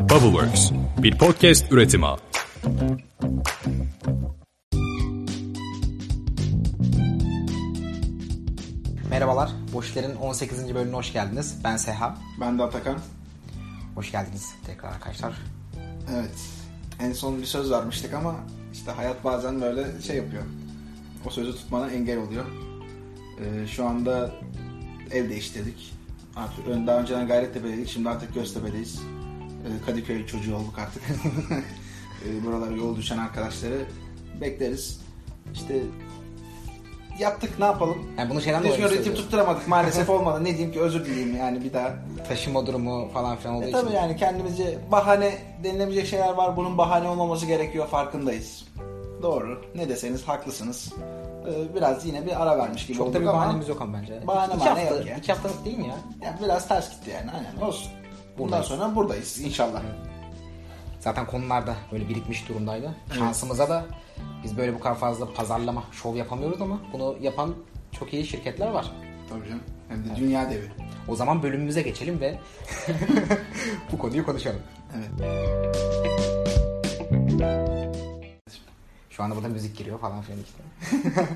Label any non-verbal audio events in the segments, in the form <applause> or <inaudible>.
Bubbleworks, bir podcast üretimi. Merhabalar, Boşler'in 18. bölümüne hoş geldiniz. Ben Seha. Ben de Atakan. Hoş geldiniz tekrar arkadaşlar. Evet. En son bir söz vermiştik ama işte hayat bazen böyle şey yapıyor. O sözü tutmana engel oluyor. Ee, şu anda ev değiştirdik. Artık ön- daha önceden Gayrettepe'deydik. Şimdi artık Göztepe'deyiz. Ee, Kadıköy çocuğu olduk artık. <laughs> ee, buralara yol düşen arkadaşları bekleriz. İşte yaptık ne yapalım? Yani bunu şeyden Düzgün ritim tutturamadık maalesef <laughs> olmadı. Ne diyeyim ki özür dileyim yani bir daha. Taşıma durumu falan filan olduğu E için. tabii yani kendimizce bahane denilebilecek şeyler var. Bunun bahane olmaması gerekiyor farkındayız. Doğru. Ne deseniz haklısınız. Ee, biraz yine bir ara vermiş gibi Çok olduk da bir bahanemiz yok ama bence. Bahane iki, mahane hafta, yok ya. iki haftalık değil mi ya? yani biraz ters gitti yani. Aynen olsun. Bundan sonra buradayız inşallah. Zaten konular da böyle birikmiş durumdaydı. Şansımıza da biz böyle bu kadar fazla pazarlama, şov yapamıyoruz ama bunu yapan çok iyi şirketler var. Tabii canım. Hem de dünya devi. O zaman bölümümüze geçelim ve <laughs> bu konuyu konuşalım. Evet. Şu anda burada müzik giriyor falan filan işte. <laughs>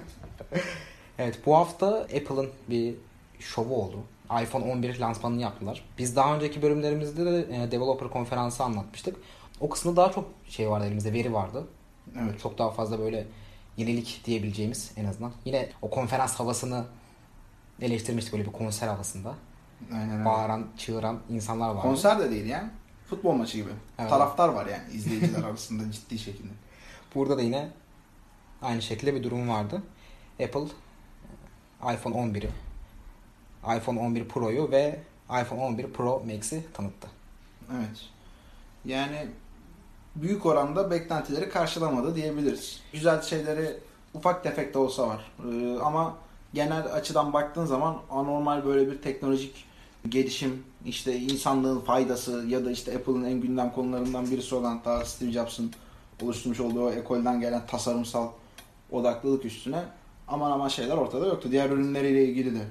evet bu hafta Apple'ın bir şovu oldu. iPhone 11 lansmanını yaptılar. Biz daha önceki bölümlerimizde de e, developer konferansı anlatmıştık. O kısımda daha çok şey vardı elimizde veri vardı. Evet. Çok daha fazla böyle yenilik diyebileceğimiz en azından. Yine o konferans havasını eleştirmiştik böyle bir konser havasında. Aynen öyle. Bağıran, çığıran insanlar vardı. Konser de değil yani. Futbol maçı gibi. Evet. Taraftar var yani izleyiciler <laughs> arasında ciddi şekilde. Burada da yine aynı şekilde bir durum vardı. Apple e, iPhone 11'i, iPhone 11 Pro'yu ve iPhone 11 Pro Max'i tanıttı. Evet. Yani büyük oranda beklentileri karşılamadı diyebiliriz. Güzel şeyleri ufak tefek de olsa var. Ee, ama genel açıdan baktığın zaman anormal böyle bir teknolojik gelişim, işte insanlığın faydası ya da işte Apple'ın en gündem konularından birisi olan ta Steve Jobs'ın oluşturmuş olduğu ekolden gelen tasarımsal odaklılık üstüne aman aman şeyler ortada yoktu. Diğer ürünleriyle ilgili de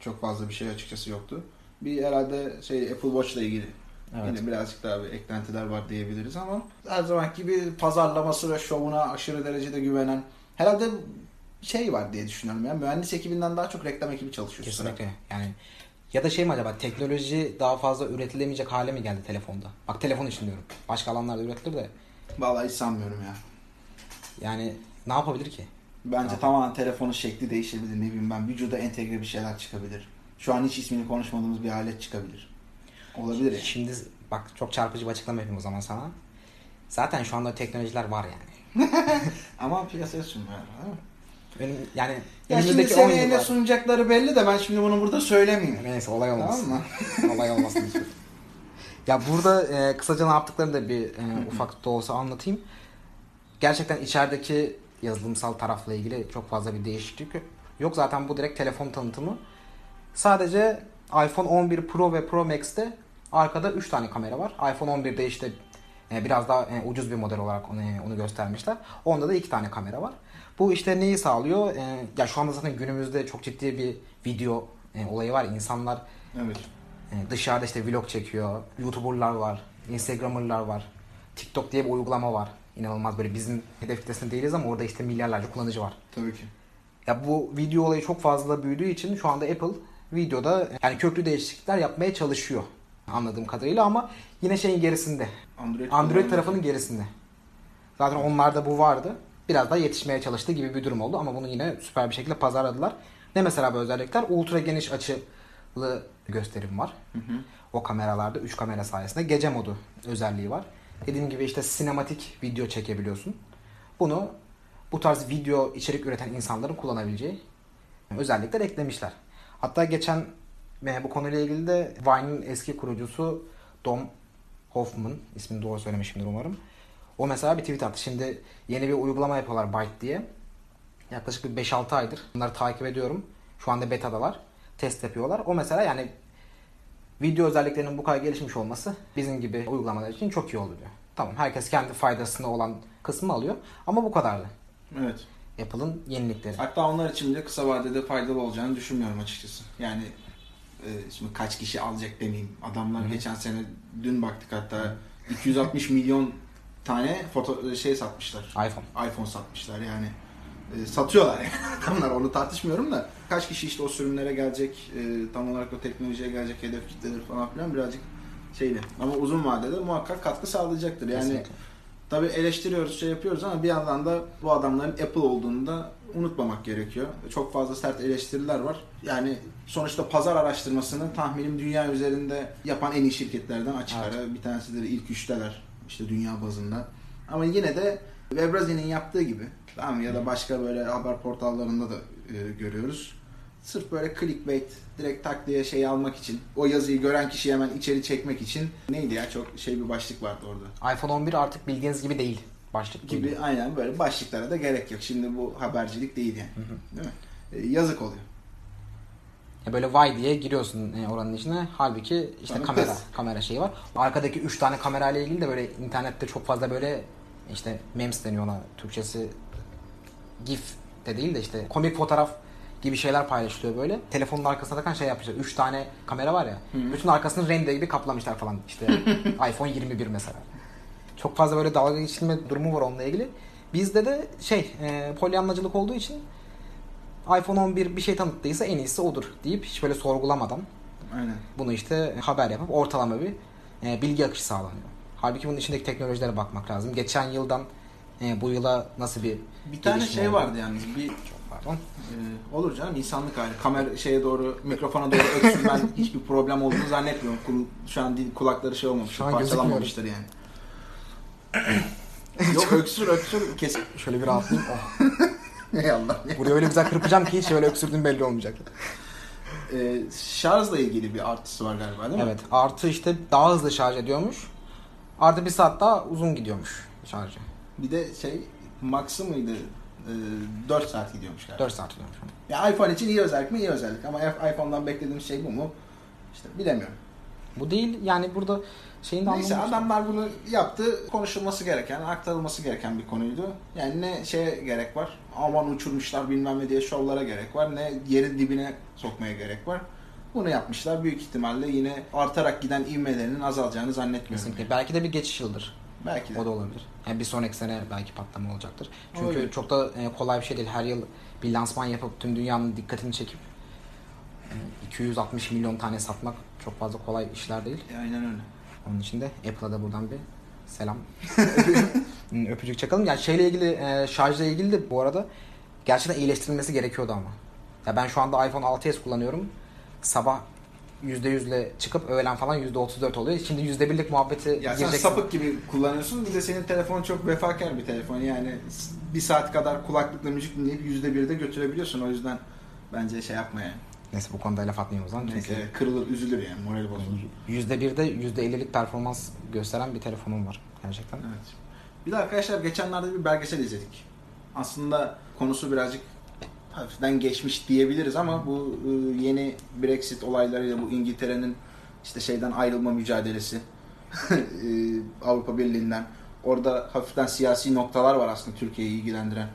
çok fazla bir şey açıkçası yoktu. Bir herhalde şey Apple Watch'la ilgili Evet. Yine birazcık daha bir eklentiler var diyebiliriz ama her zamanki gibi pazarlaması ve şovuna aşırı derecede güvenen herhalde şey var diye düşünüyorum ya mühendis ekibinden daha çok reklam ekibi çalışıyor. sıra. Kesinlikle. Yani ya da şey mi acaba teknoloji daha fazla üretilemeyecek hale mi geldi telefonda? Bak telefon için diyorum. Başka alanlarda üretilir de Vallahi hiç sanmıyorum ya. yani ne yapabilir ki? Bence tamamen telefonun şekli değişebilir ne bileyim ben vücuda entegre bir şeyler çıkabilir. Şu an hiç ismini konuşmadığımız bir alet çıkabilir. Olabilir yani. Şimdi bak çok çarpıcı bir açıklama yapayım o zaman sana. Zaten şu anda teknolojiler var yani. <laughs> Ama piyasaya sunmuyor. değil mi? Önüm, yani Ya şimdi önümüzdeki 10 seneye ne sunacakları belli de ben şimdi bunu burada söylemeyeyim. Neyse olay olmasın. Tamam mı? <laughs> olay olmasın. ya burada e, kısaca ne yaptıklarını da bir e, ufak da olsa anlatayım. Gerçekten içerideki yazılımsal tarafla ilgili çok fazla bir değişiklik yok. Zaten bu direkt telefon tanıtımı. Sadece iPhone 11 Pro ve Pro Max'te arkada 3 tane kamera var. iPhone 11'de işte e, biraz daha e, ucuz bir model olarak onu, onu göstermişler. Onda da 2 tane kamera var. Bu işte neyi sağlıyor? E, ya şu anda zaten günümüzde çok ciddi bir video e, olayı var. İnsanlar Evet. e, dışarıda işte vlog çekiyor. YouTuber'lar var. Instagram'ırlar var. TikTok diye bir uygulama var. İnanılmaz böyle bizim hedef kitlesinde değiliz ama orada işte milyarlarca kullanıcı var. Tabii ki. Ya bu video olayı çok fazla büyüdüğü için şu anda Apple videoda yani köklü değişiklikler yapmaya çalışıyor anladığım kadarıyla ama yine şeyin gerisinde. Android, Android tarafının gerisinde. Zaten onlarda bu vardı. Biraz daha yetişmeye çalıştığı gibi bir durum oldu ama bunu yine süper bir şekilde pazarladılar. Ne mesela bu özellikler? Ultra geniş açılı gösterim var. O kameralarda 3 kamera sayesinde gece modu özelliği var. Dediğim gibi işte sinematik video çekebiliyorsun. Bunu bu tarz video içerik üreten insanların kullanabileceği özellikler eklemişler. Hatta geçen bu konuyla ilgili de Vine'in eski kurucusu Dom Hoffman ismini doğru söylemişimdir umarım. O mesela bir tweet attı. Şimdi yeni bir uygulama yapıyorlar Byte diye. Yaklaşık bir 5-6 aydır. Bunları takip ediyorum. Şu anda beta'dalar. Test yapıyorlar. O mesela yani video özelliklerinin bu kadar gelişmiş olması bizim gibi uygulamalar için çok iyi oldu diyor. Tamam herkes kendi faydasına olan kısmı alıyor. Ama bu kadardı. Evet. Apple'ın yenilikleri. Hatta onlar için bile kısa vadede faydalı olacağını düşünmüyorum açıkçası. Yani e, şimdi kaç kişi alacak demeyeyim. Adamlar geçen sene dün baktık hatta 260 milyon tane foto şey satmışlar. iPhone. iPhone satmışlar yani. E, satıyorlar yani. <laughs> Adamlar onu tartışmıyorum da. Kaç kişi işte o sürümlere gelecek, e, tam olarak o teknolojiye gelecek hedef kitledir falan filan birazcık şeyli. Ama uzun vadede muhakkak katkı sağlayacaktır. Yani Kesinlikle. tabii eleştiriyoruz, şey yapıyoruz ama bir yandan da bu adamların Apple olduğunu da unutmamak gerekiyor. Çok fazla sert eleştiriler var. Yani sonuçta pazar araştırmasını tahminim dünya üzerinde yapan en iyi şirketlerden açık Evet. ara bir tanesidir. ilk üçteler işte dünya bazında. Ama yine de Webrazi'nin yaptığı gibi tamam mı? ya da başka böyle haber portallarında da e, görüyoruz. Sırf böyle clickbait, direkt tak diye şey almak için, o yazıyı gören kişiyi hemen içeri çekmek için neydi ya çok şey bir başlık vardı orada. iPhone 11 artık bildiğiniz gibi değil. Başlık Gibi gibi. aynen böyle başlıklara da gerek yok. Şimdi bu habercilik değil yani. Değil mi? E, yazık oluyor. Ya böyle vay diye giriyorsun e, oranın içine. Halbuki işte Sonra kamera kız. kamera şeyi var. Arkadaki 3 tane kamerayla ilgili de böyle internette çok fazla böyle işte memes deniyor ona Türkçesi gif de değil de işte komik fotoğraf gibi şeyler paylaşılıyor böyle. Telefonun arkasına takan şey yapmışlar. 3 tane kamera var ya. Bütün arkasını rende gibi kaplamışlar falan. İşte <laughs> iPhone 21 mesela. Çok fazla böyle dalga geçilme durumu var onunla ilgili. Bizde de şey e, polyanlacılık olduğu için iPhone 11 bir şey tanıttıysa en iyisi odur deyip hiç böyle sorgulamadan Aynen. bunu işte haber yapıp ortalama bir e, bilgi akışı sağlanıyor. Halbuki bunun içindeki teknolojilere bakmak lazım. Geçen yıldan e, bu yıla nasıl bir Bir tane şey oldu? vardı yalnız. Bir Pardon. Ee, olur canım insanlık hali. Kamera şeye doğru, mikrofona doğru öksürmen <laughs> hiçbir problem olduğunu zannetmiyorum. Kul- şu an dil, kulakları şey olmamış, parçalanmamıştır yani. <coughs> Yok öksür öksür kesin. Şöyle bir rahatlayayım. Oh. <laughs> Ey Allah. Buraya öyle güzel kırpacağım ki hiç öyle öksürdüğüm belli olmayacak. Ee, şarjla ilgili bir artısı var galiba değil mi? Evet. Artı işte daha hızlı şarj ediyormuş. Artı bir saat daha uzun gidiyormuş şarjı. Bir de şey Max'ı mıydı? Ee, 4 saat gidiyormuş galiba. 4 saat gidiyormuş. Ya iPhone için iyi özellik mi? İyi özellik. Ama iPhone'dan beklediğim şey bu mu? İşte bilemiyorum. Bu değil yani burada şeyin de Neyse adamlar bunu yaptı. Konuşulması gereken, aktarılması gereken bir konuydu. Yani ne şeye gerek var? Aman uçurmuşlar bilmem ne diye şovlara gerek var. Ne yerin dibine sokmaya gerek var. Bunu yapmışlar. Büyük ihtimalle yine artarak giden ivmelerinin azalacağını zannetmiyorum. Kesinlikle. Belki de bir geçiş yılıdır. Belki de. O da olabilir. Yani bir sonraki sene belki patlama olacaktır. Çünkü Olabilir. çok da e, kolay bir şey değil. Her yıl bir lansman yapıp tüm dünyanın dikkatini çekip e, 260 milyon tane satmak çok fazla kolay işler değil. E, Aynen öyle. Onun için de Apple'a da buradan bir selam. <laughs> Hmm, Öpücük çakalım. Yani şeyle ilgili, e, şarjla ilgili de bu arada gerçekten iyileştirilmesi gerekiyordu ama. Ya ben şu anda iPhone 6s kullanıyorum. Sabah %100'le çıkıp öğlen falan %34 oluyor. Şimdi %1'lik muhabbeti Ya sen gireceksin. sapık gibi kullanıyorsun. Bir de senin telefon çok vefakar bir telefon. Yani bir saat kadar kulaklıkla müzik dinleyip yüzde birde götürebiliyorsun. O yüzden bence şey yapma yani. Neyse bu konuda laf atmayayım o zaman. Çünkü Neyse kırılır, üzülür yani. Morali bozulur. %1'de %50'lik performans gösteren bir telefonum var gerçekten. Evet. Bir de arkadaşlar geçenlerde bir belgesel izledik. Aslında konusu birazcık hafiften geçmiş diyebiliriz ama bu e, yeni Brexit olaylarıyla bu İngiltere'nin işte şeyden ayrılma mücadelesi <laughs> e, Avrupa Birliği'nden orada hafiften siyasi noktalar var aslında Türkiye'yi ilgilendiren.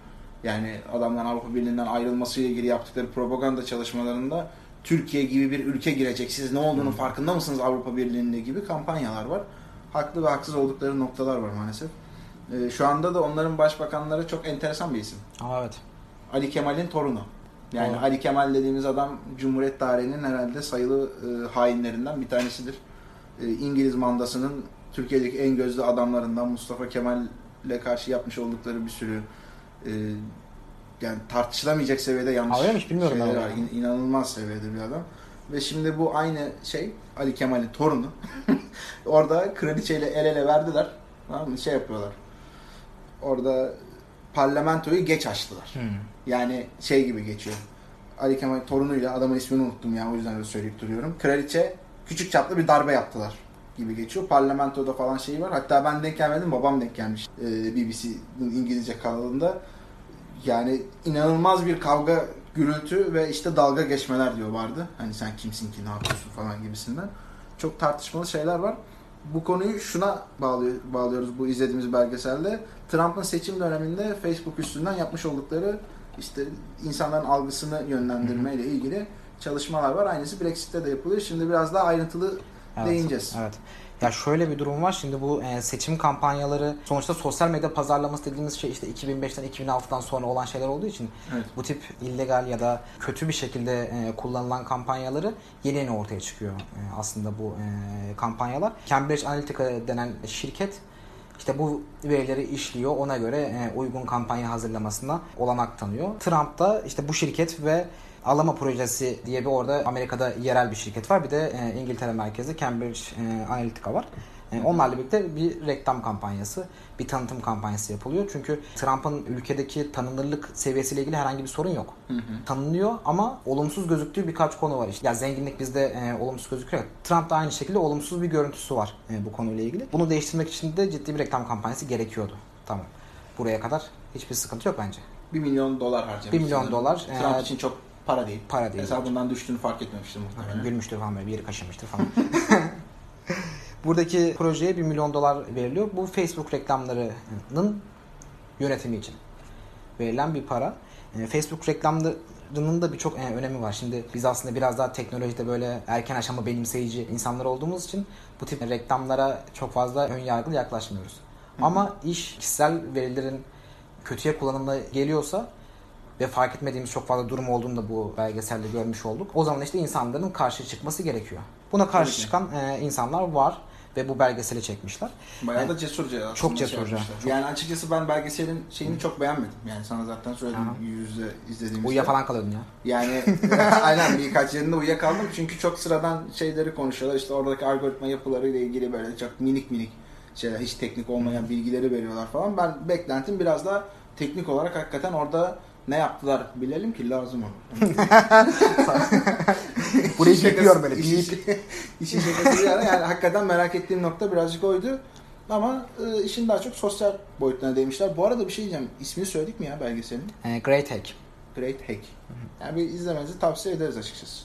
Yani adamların Avrupa Birliği'nden ayrılmasıyla ilgili yaptıkları propaganda çalışmalarında Türkiye gibi bir ülke girecek. Siz ne olduğunu farkında mısınız Avrupa Birliği'nde gibi kampanyalar var. Haklı ve haksız oldukları noktalar var maalesef. Ee, şu anda da onların başbakanları çok enteresan bir isim. Aa evet. Ali Kemal'in torunu. Yani Doğru. Ali Kemal dediğimiz adam Cumhuriyet tarihinin herhalde sayılı e, hainlerinden bir tanesidir. E, İngiliz mandasının Türkiye'deki en gözlü adamlarından Mustafa Kemal'le karşı yapmış oldukları bir sürü e, yani tartışılamayacak seviyede yanlış öyleymiş, bilmiyorum şeyleri ben var. İn- İnanılmaz seviyede bir adam. Ve şimdi bu aynı şey Ali Kemal'in torunu. <laughs> Orada kraliçeyle el ele verdiler. Tamam mı? Şey yapıyorlar. Orada parlamentoyu geç açtılar. Hmm. Yani şey gibi geçiyor. Ali Kemal torunuyla adamın ismini unuttum ya o yüzden öyle söyleyip duruyorum. Kraliçe küçük çaplı bir darbe yaptılar gibi geçiyor. Parlamentoda falan şey var. Hatta ben denk gelmedim babam denk gelmiş. Ee, BBC'nin İngilizce kanalında. Yani inanılmaz bir kavga, gürültü ve işte dalga geçmeler diyor vardı. Hani sen kimsin ki ne yapıyorsun falan gibisinden. Çok tartışmalı şeyler var. Bu konuyu şuna bağlıyor, bağlıyoruz bu izlediğimiz belgeselde. Trump'ın seçim döneminde Facebook üstünden yapmış oldukları işte insanların algısını yönlendirme ile ilgili çalışmalar var. Aynısı Brexit'te de yapılıyor. Şimdi biraz daha ayrıntılı Evet, değineceğiz. Evet. Ya şöyle bir durum var. Şimdi bu e, seçim kampanyaları sonuçta sosyal medya pazarlaması dediğimiz şey işte 2005'ten 2006'dan sonra olan şeyler olduğu için Evet. bu tip illegal ya da kötü bir şekilde e, kullanılan kampanyaları yeni yeni ortaya çıkıyor e, aslında bu e, kampanyalar. Cambridge Analytica denen şirket işte bu verileri işliyor. Ona göre uygun kampanya hazırlamasına olanak tanıyor. Trump da işte bu şirket ve Alama Projesi diye bir orada Amerika'da yerel bir şirket var. Bir de e, İngiltere merkezli Cambridge e, Analytica var. E, onlarla birlikte bir reklam kampanyası, bir tanıtım kampanyası yapılıyor. Çünkü Trump'ın ülkedeki tanınırlık seviyesiyle ilgili herhangi bir sorun yok. Tanınıyor ama olumsuz gözüktüğü birkaç konu var. İşte ya zenginlik bizde e, olumsuz gözüküyor. Trump da aynı şekilde olumsuz bir görüntüsü var e, bu konuyla ilgili. Bunu değiştirmek için de ciddi bir reklam kampanyası gerekiyordu. Tamam. Buraya kadar hiçbir sıkıntı yok bence. 1 milyon dolar harcamış. 1 milyon dolar, Trump e, için çok para değil. para değil. Hesabından düştüğünü fark etmemiştim muhtemelen. Gülmüştür falan böyle bir yeri kaşınmıştır falan. <laughs> Buradaki projeye 1 milyon dolar veriliyor. Bu Facebook reklamlarının yönetimi için verilen bir para. E, Facebook reklamlarının da birçok e, önemi var. Şimdi biz aslında biraz daha teknolojide böyle erken aşama benimseyici insanlar olduğumuz için bu tip reklamlara çok fazla ön yargılı yaklaşmıyoruz. Ama iş kişisel verilerin kötüye kullanımına geliyorsa ve fark etmediğimiz çok fazla durum olduğunu da bu belgeselde görmüş olduk. O zaman işte insanların karşı çıkması gerekiyor. Buna karşı ki. çıkan e, insanlar var ve bu belgeseli çekmişler. Bayağı Evet. da cesurca Çok cesurca, çok. Yani açıkçası ben belgeselin şeyini çok beğenmedim. Yani sana zaten söyledim Aha. yüz yüze izlediğimizde. Uyuya falan kalıyordun ya. Yani <laughs> aynen birkaç yerinde uyuyakaldım çünkü çok sıradan şeyleri konuşuyorlar. İşte oradaki algoritma yapılarıyla ilgili böyle çok minik minik şeyler, hiç teknik olmayan bilgileri veriyorlar falan. Ben beklentim biraz daha teknik olarak hakikaten orada ne yaptılar bilelim ki lazım olur. <laughs> Burayı şakası- böyle. işin-. İşin şakası yana yani hakikaten merak ettiğim nokta birazcık oydu. Ama e, işin daha çok sosyal boyutuna değmişler. Bu arada bir şey diyeceğim. İsmini söyledik mi ya belgeselin? E, Great Hack. Great Hack. Yani bir izlemenizi tavsiye ederiz açıkçası.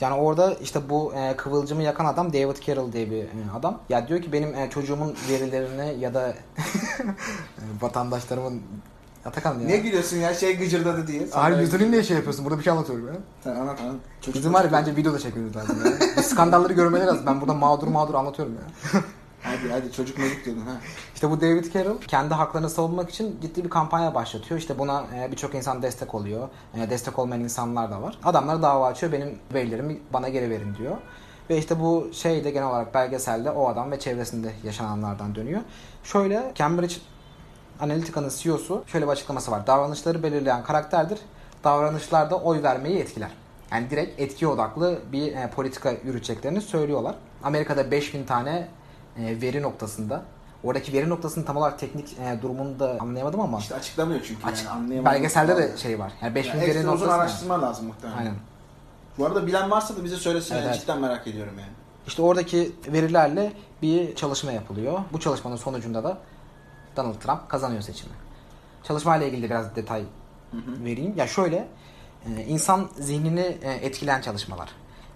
Yani orada işte bu e, kıvılcımı yakan adam David Carroll diye bir e, adam. Ya diyor ki benim e, çocuğumun verilerini ya da <laughs> e, vatandaşlarımın Atakan ya. Niye gülüyorsun ya şey gıcırdadı diye. Hayır yüzünü niye şey yapıyorsun? Burada bir şey anlatıyorum ya. Sen anlat anlat. Çocuk- Bizim var ya bence videoda çekmemiz lazım ya. Bu skandalları görmeleri lazım. Ben burada mağdur mağdur anlatıyorum ya. <laughs> Hadi hadi çocuk çocuk diyordun ha. İşte bu David Carroll kendi haklarını savunmak için ciddi bir kampanya başlatıyor. İşte buna e, birçok insan destek oluyor. E, Destek olmayan insanlar da var. Adamlar dava açıyor. Benim verilerimi bana geri verin diyor. Ve işte bu şey de genel olarak belgeselde o adam ve çevresinde yaşananlardan dönüyor. Şöyle Cambridge Analytica'nın CEO'su şöyle bir açıklaması var. Davranışları belirleyen karakterdir. Davranışlar da oy vermeyi etkiler. Yani direkt etki odaklı bir e, politika yürüteceklerini söylüyorlar. Amerika'da 5000 tane e, veri noktasında. Oradaki veri noktasının tam olarak teknik e, durumunu da anlayamadım ama İşte açıklamıyor çünkü açık- yani anlayamadım. belgeselde de şey var. Yani 5000 yani veri ekstra uzun noktası. araştırma lazım muhtemelen. Aynen. Bu arada bilen varsa da bize söylesin. Evet, yani. Cidden merak ediyorum yani. İşte oradaki verilerle bir çalışma yapılıyor. Bu çalışmanın sonucunda da Donald Trump kazanıyor seçimi. Çalışmayla ilgili de biraz detay vereyim. Ya şöyle, e, insan zihnini e, etkileyen çalışmalar.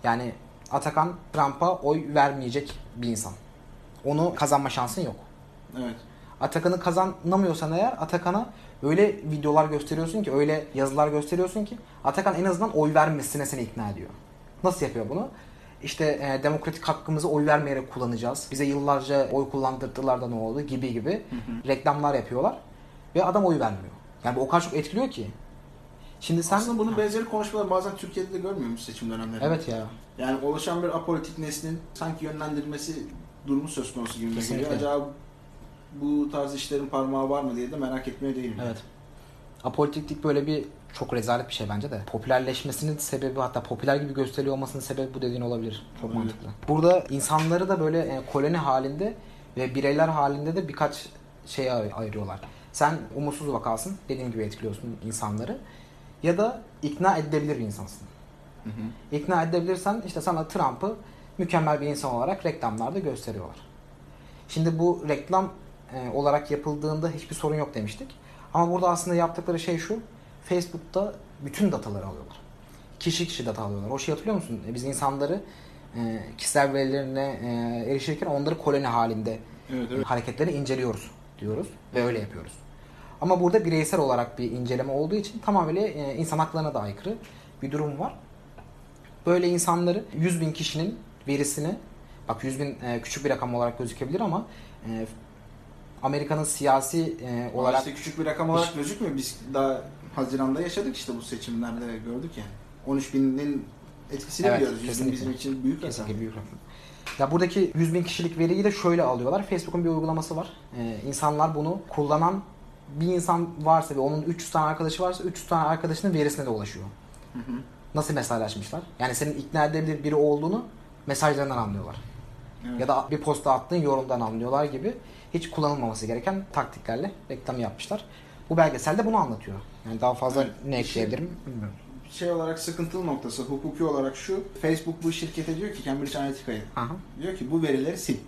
Yani Atakan Trump'a oy vermeyecek bir insan. Onu kazanma şansın yok. Evet. Atakan'ı kazanamıyorsan eğer Atakan'a öyle videolar gösteriyorsun ki, öyle yazılar gösteriyorsun ki Atakan en azından oy vermesine seni ikna ediyor. Nasıl yapıyor bunu? İşte e, demokratik hakkımızı oy vermeyerek kullanacağız. Bize yıllarca oy kullandırdılar da ne oldu gibi gibi reklamlar yapıyorlar. Ve adam oy vermiyor. Yani bu o kadar çok etkiliyor ki. Şimdi sen... Aslında bunun benzeri konuşmaları bazen Türkiye'de de görmüyor muyuz seçim dönemlerinde? Evet ya. Yani oluşan bir apolitik neslin sanki yönlendirilmesi durumu söz konusu gibi geliyor. Acaba bu tarz işlerin parmağı var mı diye de merak etmeye değilim. Evet. Apolitiklik böyle bir çok rezalet bir şey bence de. Popülerleşmesinin sebebi hatta popüler gibi gösteriyor olmasının sebebi bu dediğin olabilir. Çok Olabilir. mantıklı. Burada insanları da böyle e, koloni halinde ve bireyler halinde de birkaç şeye ay- ayırıyorlar. Sen umutsuz vakasın. Dediğim gibi etkiliyorsun insanları. Ya da ikna edilebilir bir insansın. Hı hı. İkna edebilirsen işte sana Trump'ı mükemmel bir insan olarak reklamlarda gösteriyorlar. Şimdi bu reklam e, olarak yapıldığında hiçbir sorun yok demiştik. Ama burada aslında yaptıkları şey şu. Facebook'ta bütün dataları alıyorlar. Kişi kişi data alıyorlar. O şey hatırlıyor musun? E, Biz insanları e, kişisel verilerine e, erişirken onları koloni halinde Evet, evet. hareketlerini inceliyoruz diyoruz ve öyle yapıyoruz. Ama burada bireysel olarak bir inceleme olduğu için tamamıyla e, insan haklarına da aykırı bir durum var. Böyle insanları 100 bin kişinin verisini Bak 100 bin e, küçük bir rakam olarak gözükebilir ama e, Amerika'nın siyasi e, Olarak işte küçük bir rakam olarak gözükmüyor. Biz daha Haziran'da yaşadık işte bu seçimlerde gördük yani. 13 binin etkisini Evet, biliyoruz. 100 bin bizim için büyük rakam. Büyük rakam. Ya buradaki 100 bin kişilik veriyi de şöyle alıyorlar. Facebook'un bir uygulaması var. Ee, insanlar bunu kullanan bir insan varsa ve onun 300 tane arkadaşı varsa 300 tane arkadaşının verisine de ulaşıyor. Hı hı. Nasıl mesajlaşmışlar? Yani senin ikna edilebilir biri olduğunu mesajlarından anlıyorlar. Evet. Ya da bir posta attığın yorumdan anlıyorlar gibi hiç kullanılmaması gereken taktiklerle reklam yapmışlar. Bu belgeselde bunu anlatıyor. Yani daha fazla Evet. ne ekleyebilirim bilmiyorum. şey olarak sıkıntılı noktası hukuki olarak şu. Facebook bu şirkete diyor ki Cambridge Analytica'ya diyor ki bu verileri sil.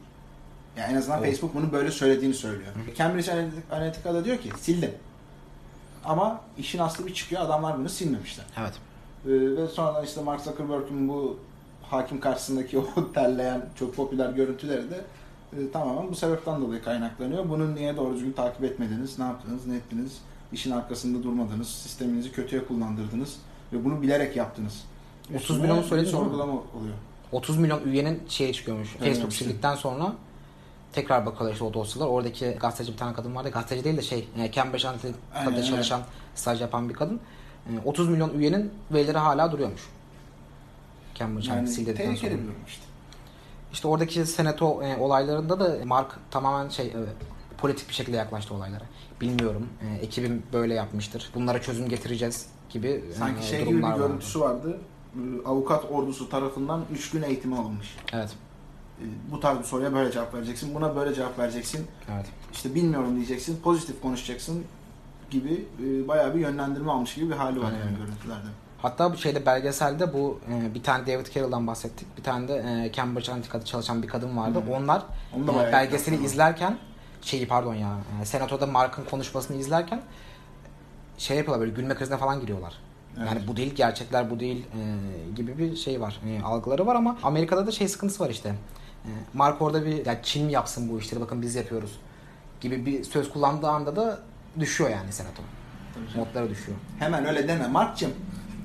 Yani en azından Evet. Facebook bunu böyle söylediğini söylüyor. Cambridge Analytic- Analytica da diyor ki sildim. Ama işin aslı bir çıkıyor adamlar bunu silmemişler. Evet. Ee, ve sonradan işte Mark Zuckerberg'in bu hakim karşısındaki <laughs> o terleyen çok popüler görüntüleri de e, tamamen bu sebepten dolayı kaynaklanıyor. Bunu niye doğru düzgün takip etmediniz, ne yaptınız, ne ettiniz, işin arkasında durmadınız, sisteminizi kötüye kullandırdınız ve bunu bilerek yaptınız. 30 Üstüne milyonu bir söyledin değil mi? sorgulama oluyor. 30 milyon üyenin şeye çıkıyormuş. Evet, Facebook sildikten sonra tekrar bakıyorlar işte o dosyalar. Oradaki gazeteci bir tane kadın vardı. Gazeteci değil de şey e, Cambridge Aynen, Analytica'da aynen. çalışan, staj yapan bir kadın. E, 30 milyon üyenin verileri hala duruyormuş. Cambridge Yani yani sildikten sonra. tehlikeli bir durum işte. İşte oradaki senato e, olaylarında da Mark tamamen şey e, politik bir şekilde yaklaştı olaylara. Bilmiyorum. E, ekibim böyle yapmıştır. Bunlara çözüm getireceğiz gibi e, Sanki şey gibi bir durumlar vardı. görüntüsü vardı. Ee, Avukat ordusu tarafından 3 gün eğitimi alınmış. Evet. Ee, Bu tarz bir soruya böyle cevap vereceksin, buna böyle cevap vereceksin. Evet. işte bilmiyorum diyeceksin, pozitif konuşacaksın gibi e, bayağı bir yönlendirme almış gibi bir hali var Aynen yani görüntülerde. Hatta bu şeyde belgeselde bu e, bir tane David Carroll'dan bahsettik. Bir tane de e, Cambridge Analytica'da çalışan bir kadın vardı. Hı hı. Onlar Onu e, belgeseli yaptılar. izlerken şeyi pardon ya e, senatoda Mark'ın konuşmasını izlerken şey yapıyorlar böyle gülme krizine falan giriyorlar. Evet. Yani bu değil gerçekler bu değil e, gibi bir şey var. E, algıları var ama Amerika'da da şey sıkıntısı var işte. E, Mark orada bir ya Çin mi yapsın bu işleri bakın biz yapıyoruz gibi bir söz kullandığı anda da düşüyor yani senato. Notları düşüyor. Hemen öyle deme Mark'cığım.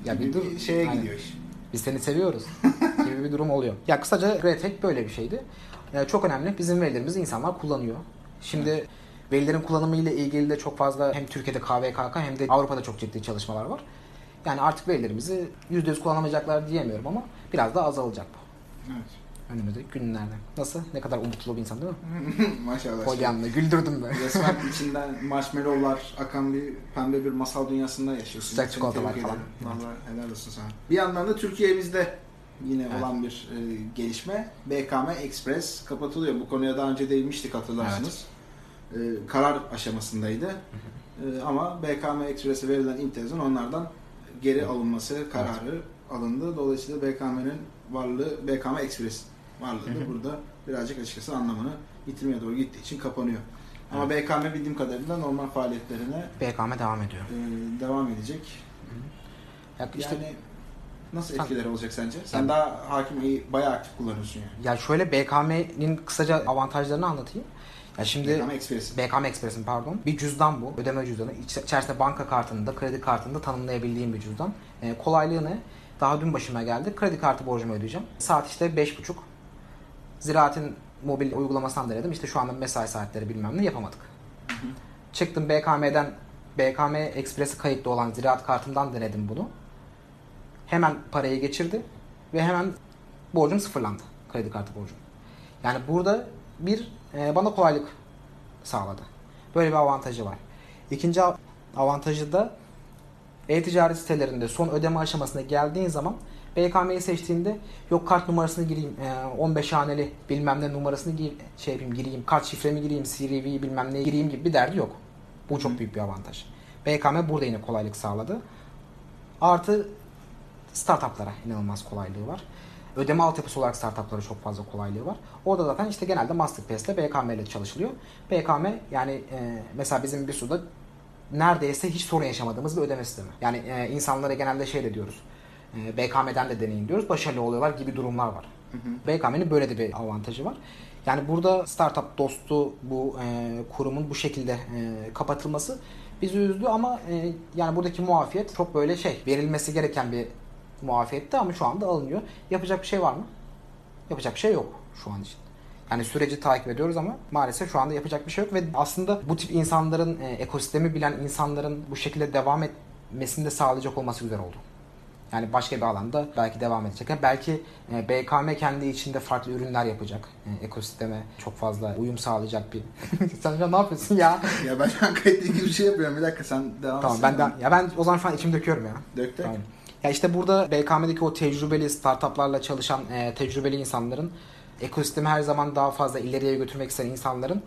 Ya bir dur. bir şeye Aynen. gidiyor iş. Biz seni seviyoruz <laughs> gibi bir durum oluyor. Ya kısaca Gretek böyle bir şeydi. Yani çok önemli. Bizim verilerimizi insanlar kullanıyor. Şimdi verilerin kullanımı ile ilgili de çok fazla hem Türkiye'de KVKK hem de Avrupa'da çok ciddi çalışmalar var. Yani artık verilerimizi %100 kullanamayacaklar diyemiyorum ama biraz daha azalacak bu. Evet. Önümüzdeki günlerde. Nasıl? Ne kadar umutlu bir insan değil mi? <laughs> Maşallah. Polyanla güldürdüm be. Resmen <laughs> içinden marshmallowlar akan bir pembe bir masal dünyasında yaşıyorsun. Sıcak çikolatalar falan. Vallahi helal olsun sana. Bir yandan da Türkiye'mizde yine Evet. olan bir e, gelişme. BKM Express kapatılıyor. Bu konuya daha önce değinmiştik hatırlarsınız. E, karar aşamasındaydı. E, ama BKM Express'e verilen imtiyazın onlardan geri alınması kararı alındı. Dolayısıyla BKM'nin varlığı BKM Express varlığı da burada birazcık açıkçası anlamını yitirmeye doğru gittiği için kapanıyor. Ama BKM bildiğim kadarıyla normal faaliyetlerine BKM devam ediyor. e, devam edecek. Ya işte Yani nasıl etkileri olacak sence? Sen Yani- daha hakim iyi, bayağı aktif kullanıyorsun yani. ya şöyle BKM'nin kısaca avantajlarını anlatayım. Ya şimdi BKM Express. BKM Express'in pardon. Bir cüzdan bu. Ödeme cüzdanı. İç- İçerisinde banka kartını da kredi kartını da tanımlayabildiğim bir cüzdan. Ee, kolaylığı ne? Daha dün başıma geldi. Kredi kartı borcumu ödeyeceğim. Saat işte 5.30. Ziraat'in mobil uygulamasından denedim. İşte şu anda mesai saatleri bilmem ne yapamadık. Çıktım BKM'den BKM Express'i kayıtlı olan Ziraat kartımdan denedim bunu. Hemen parayı geçirdi ve hemen borcum sıfırlandı. Kredi kartı borcum. Yani burada bir e, bana kolaylık sağladı. Böyle bir avantajı var. İkinci av- avantajı da e-ticaret sitelerinde son ödeme aşamasına geldiğin zaman BKM'yi seçtiğinde yok kart numarasını gireyim, e, 15 haneli bilmem ne numarasını gir, şey yapayım gireyim, kart şifremi gireyim, CVV bilmem ne gireyim gibi bir derdi yok. Bu çok büyük bir avantaj. BKM burada yine kolaylık sağladı. Artı startuplara inanılmaz kolaylığı var. Ödeme altyapısı olarak startuplara çok fazla kolaylığı var. Orada zaten işte genelde Masterpass ile BKM ile çalışılıyor. BKM yani e, mesela bizim bir suda neredeyse hiç sorun yaşamadığımız bir ödeme sistemi. Yani e, insanlara genelde şey de diyoruz. E, BKM'den de deneyin diyoruz. Başarılı oluyorlar gibi durumlar var. BKM'nin böyle de bir avantajı var. Yani burada startup dostu bu e, kurumun bu şekilde e, kapatılması bizi üzdü ama e, yani buradaki muafiyet çok böyle şey verilmesi gereken bir muafiyetti ama şu anda alınıyor. Yapacak bir şey var mı? Yapacak bir şey yok. şu an için. Yani süreci takip ediyoruz ama maalesef şu anda yapacak bir şey yok ve aslında bu tip insanların e, ekosistemi bilen insanların bu şekilde devam etmesini de sağlayacak olması güzel oldu. Yani başka bir alanda belki devam edecek. Yani belki e, BKM kendi içinde farklı ürünler yapacak. E, ekosisteme çok fazla uyum sağlayacak bir. <laughs> sen şu an ne yapıyorsun ya? ya ben şu an kayıtlı ilgili bir şey yapıyorum. Bir dakika sen devam tamam ben de, ya ben o zaman şu an içimi döküyorum ya. Dök dök. Tamam. Ya işte burada BKM'deki o tecrübeli startuplarla çalışan e, tecrübeli insanların ekosistemi her zaman daha fazla ileriye götürmek isteyen insanların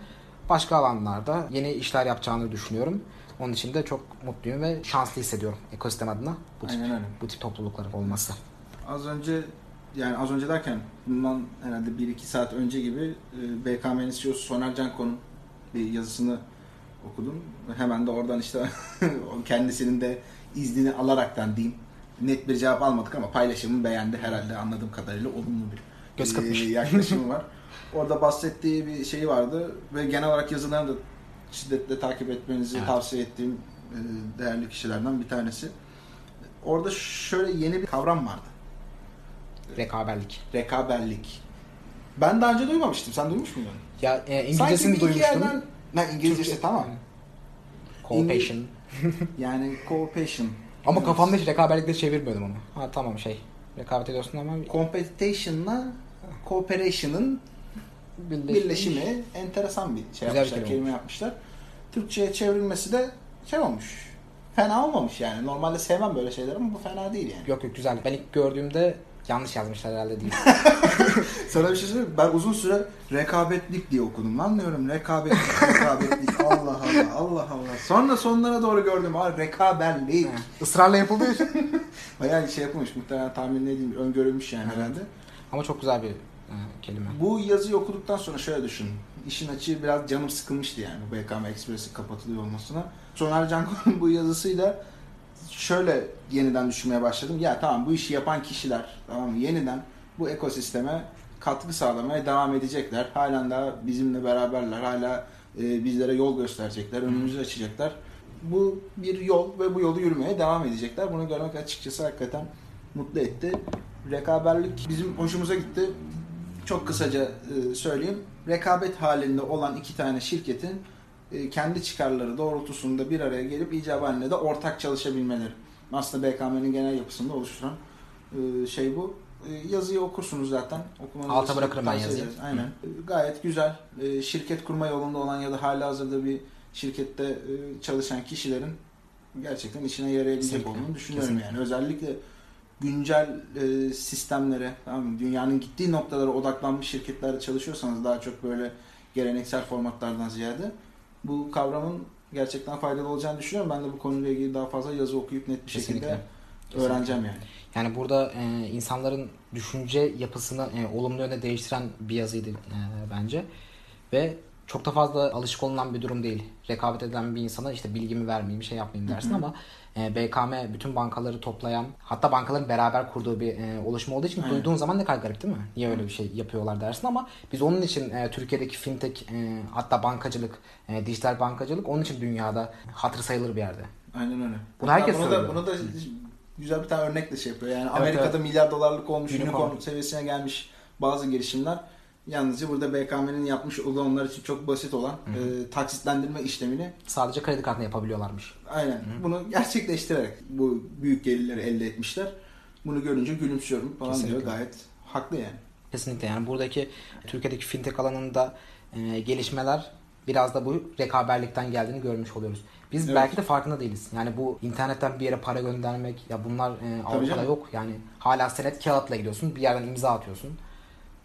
başka alanlarda yeni işler yapacağını düşünüyorum. Onun için de çok mutluyum ve şanslı hissediyorum ekosistem adına bu tip, Aynen öyle. bu tip toplulukların olması. Az önce yani az önce derken bundan herhalde 1-2 saat önce gibi e, BKM'nin CEO'su Soner Canko'nun bir yazısını okudum. Hemen de oradan işte <laughs> kendisinin de iznini alaraktan diyeyim. Net bir cevap almadık ama paylaşımı beğendi herhalde anladığım kadarıyla olumlu bir Göz e, yaklaşımı var. Orada bahsettiği bir şey vardı ve genel olarak yazılarını da şiddetle takip etmenizi Evet. tavsiye ettiğim e, değerli kişilerden bir tanesi. Orada şöyle yeni bir kavram vardı. Rekaberlik. Rekaberlik. Ben daha önce duymamıştım. Sen duymuş muydun? Ya e, Sanki İngilizcesini bir iki duymuştum. yerden... Ne İngilizcesi Türkçe- tamam. Cooperation. Yani cooperation. <laughs> Ama kafamda hiç rekaberlikle çevirmiyordum onu. Ha tamam şey. Rekabet ediyorsun ama Competition'la cooperation'ın birleşimi enteresan bir şey Güzel bir yapmışlar, kelime kelime yapmışlar. Türkçe'ye çevrilmesi de şey olmuş. Fena olmamış yani. Normalde sevmem böyle şeyler ama bu fena değil yani. Yok yok güzel. Ben ilk gördüğümde yanlış yazmışlar herhalde değil. <laughs> Sana bir şey söyleyeyim? Ben uzun süre rekabetlik diye okudum. Lan diyorum rekabetlik, rekabetlik. <laughs> Allah Allah, Allah Allah. Sonra sonlara doğru gördüm. Ha rekaberlik. Israrla yapıldığı için. <laughs> Bayağı şey yapılmış. Muhtemelen tahmin edeyim. Öngörülmüş yani herhalde. Ama çok güzel bir kelime. Bu yazıyı okuduktan sonra şöyle düşün. İşin açığı biraz canım sıkılmıştı yani bu BKM Express'in kapatılıyor olmasına. Soner Canko'nun <laughs> bu yazısıyla şöyle yeniden düşünmeye başladım. Ya tamam bu işi yapan kişiler tamam mı? yeniden bu ekosisteme katkı sağlamaya devam edecekler. Halen daha bizimle beraberler. Hala e, bizlere yol gösterecekler. Önümüzü açacaklar. Bu bir yol ve bu yolu yürümeye devam edecekler. Bunu görmek açıkçası hakikaten mutlu etti. Rekaberlik bizim hoşumuza gitti. Çok kısaca e, söyleyeyim. Rekabet halinde olan iki tane şirketin e, kendi çıkarları doğrultusunda bir araya gelip icabı halinde de ortak çalışabilmeleri. Aslında BKM'nin genel yapısında oluşturan e, şey bu. E, Yazıyı okursunuz zaten. Okumanızı Alta bırakırım ben yazıyı. ederiz. Aynen. E, Gayet güzel. E, Şirket kurma yolunda olan ya da hali hazırda bir şirkette e, çalışan kişilerin gerçekten işine yarayabilecek Kesinlikle. olduğunu düşünüyorum Kesinlikle. yani. Özellikle güncel e, sistemlere, tamam mı? dünyanın gittiği noktalara odaklanmış şirketlerde çalışıyorsanız daha çok böyle geleneksel formatlardan ziyade bu kavramın gerçekten faydalı olacağını düşünüyorum. Ben de bu konuyla ilgili daha fazla yazı okuyup net bir Kesinlikle. şekilde Kesinlikle. öğreneceğim yani. Yani burada e, insanların düşünce yapısını e, olumlu yönde değiştiren bir yazıydı e, bence. Ve çok da fazla alışık olunan bir durum değil. Rekabet eden bir insana işte bilgimi vermeyeyim, şey yapmayayım dersin ama e, BKM bütün bankaları toplayan, hatta bankaların beraber kurduğu bir e, oluşum olduğu için Aynen. duyduğun zaman ne kadar garip değil mi? Niye öyle bir şey yapıyorlar dersin ama biz onun için e, Türkiye'deki fintech e, hatta bankacılık, e, dijital bankacılık onun için dünyada hatır sayılır bir yerde. Aynen öyle. Bunu herkes bunu da, söylüyor. bunu da güzel bir tane örnekle şey yapıyor. Yani Amerika'da milyar dolarlık olmuş, Unicorn. unicorn seviyesine gelmiş bazı girişimler yalnızca burada BKM'nin yapmış olduğu onlar için çok basit olan e, taksitlendirme işlemini Sadece kredi kartına yapabiliyorlarmış. aynen bunu gerçekleştirerek bu büyük gelirleri elde etmişler. Bunu görünce gülümsüyorum falan Kesinlikle. diyor. Gayet haklı yani. Kesinlikle yani buradaki Türkiye'deki fintech alanında e, gelişmeler biraz da bu rekaberlikten geldiğini görmüş oluyoruz. Biz Evet. belki de farkında değiliz. Yani bu internetten bir yere para göndermek ya bunlar e, Avrupa'da yok. Yani hala senet kağıtla gidiyorsun. Bir yerden imza atıyorsun.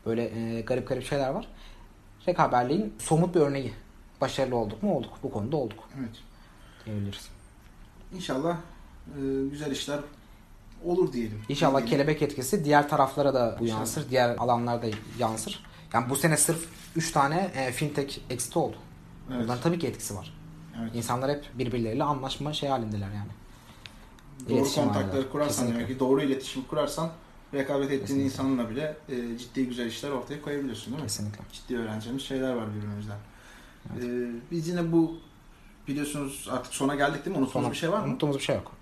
Böyle e, garip garip şeyler var. Rekaberliğin somut bir örneği. Başarılı olduk mu? Olduk. Bu konuda olduk Evet. diyebiliriz. İnşallah e, güzel işler olur diyelim. İnşallah diyelim? kelebek etkisi diğer taraflara da bu İnşallah. yansır. Diğer alanlarda yansır. Yani bu sene sırf 3 tane e, fintech exit oldu. Evet. Bunların tabii ki etkisi var. Evet. İnsanlar hep birbirleriyle anlaşma şey halindeler yani. Doğru İletişim kontakları halindeler. kurarsan Kesinlikle. demek ki doğru iletişim kurarsan rekabet ettiğin Kesinlikle. insanla bile e, ciddi güzel işler ortaya koyabiliyorsun değil mi? Kesinlikle. Ciddi öğreneceğimiz şeyler var birbirimizden. E, biz yine bu biliyorsunuz artık sona geldik değil mi? Unuttuğumuz Sonra- bir şey var mı? Unuttuğumuz bir şey yok.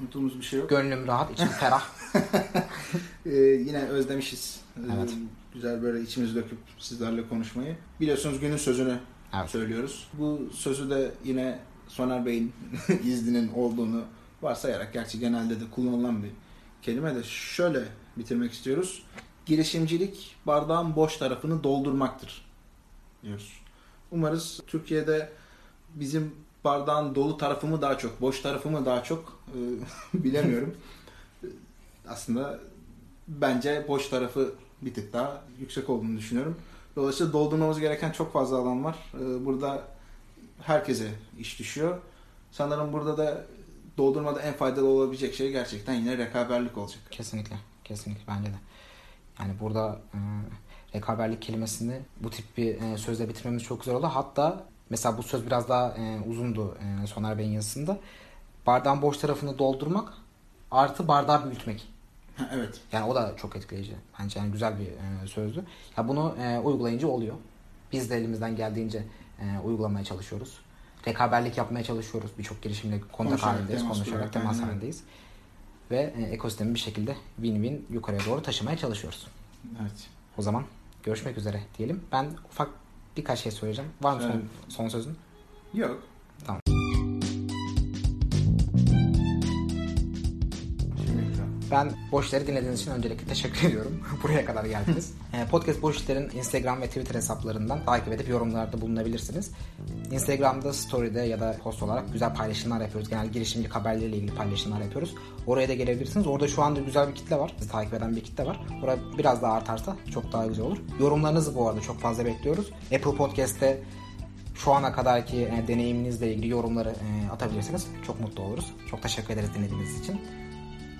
Unuttuğumuz bir şey yok. Gönlüm rahat, içim <laughs> ferah. E, yine özlemişiz. E, Evet. Güzel böyle içimizi döküp sizlerle konuşmayı. Biliyorsunuz günün sözünü Evet. söylüyoruz. Bu sözü de yine Soner Bey'in <laughs> izninin olduğunu varsayarak gerçi genelde de kullanılan bir kelime de şöyle bitirmek istiyoruz. Girişimcilik bardağın boş tarafını doldurmaktır diyoruz. Umarız Türkiye'de bizim bardağın dolu tarafı mı daha çok, boş tarafı mı daha çok e, <laughs> bilemiyorum. Aslında bence boş tarafı bir tık daha yüksek olduğunu düşünüyorum. Dolayısıyla doldurmamız gereken çok fazla alan var. E, Burada herkese iş düşüyor. Sanırım burada da doldurmada en faydalı olabilecek şey gerçekten yine rekaberlik olacak. Kesinlikle. Kesinlikle bence de. Yani burada e, rekaberlik kelimesini bu tip bir e, sözle bitirmemiz çok güzel oldu. Hatta mesela bu söz biraz daha e, uzundu e, Soner Bey'in yazısında. Bardağın boş tarafını doldurmak artı bardağı büyütmek. Ha, evet. Yani o da çok etkileyici. Bence yani güzel bir e, sözdü. Ya bunu e, uygulayınca oluyor. Biz de elimizden geldiğince e, uygulamaya çalışıyoruz. Rekaberlik yapmaya çalışıyoruz. Birçok girişimle kontak Konuşarak, halindeyiz. temas Konuşarak temas aynen. Ve e, ekosistemi bir şekilde win-win yukarıya doğru taşımaya çalışıyoruz. Evet. O zaman görüşmek üzere diyelim. Ben ufak birkaç şey söyleyeceğim. Var mı son, son sözün? Yok. Ben Boş İşler'i dinlediğiniz için öncelikle teşekkür ediyorum. <laughs> Buraya kadar geldiniz. Ee, Podcast Boş İşler'in Instagram ve Twitter hesaplarından takip edip yorumlarda bulunabilirsiniz. Instagram'da story'de ya da post olarak güzel paylaşımlar yapıyoruz. Genel girişimci haberleriyle ilgili paylaşımlar yapıyoruz. Oraya da gelebilirsiniz. Orada şu anda güzel bir kitle var. Bizi takip eden bir kitle var. Orada biraz daha artarsa çok daha güzel olur. Yorumlarınızı bu arada çok fazla bekliyoruz. Apple Podcast'te şu ana kadarki e, deneyiminizle ilgili yorumları e, atabilirsiniz. Çok mutlu oluruz. Çok teşekkür ederiz dinlediğiniz için.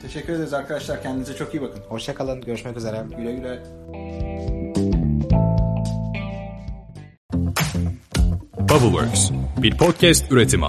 Teşekkür ederiz arkadaşlar. Kendinize çok iyi bakın. Hoşçakalın. Görüşmek üzere. Güle güle. Bubbleworks bir podcast üretimi.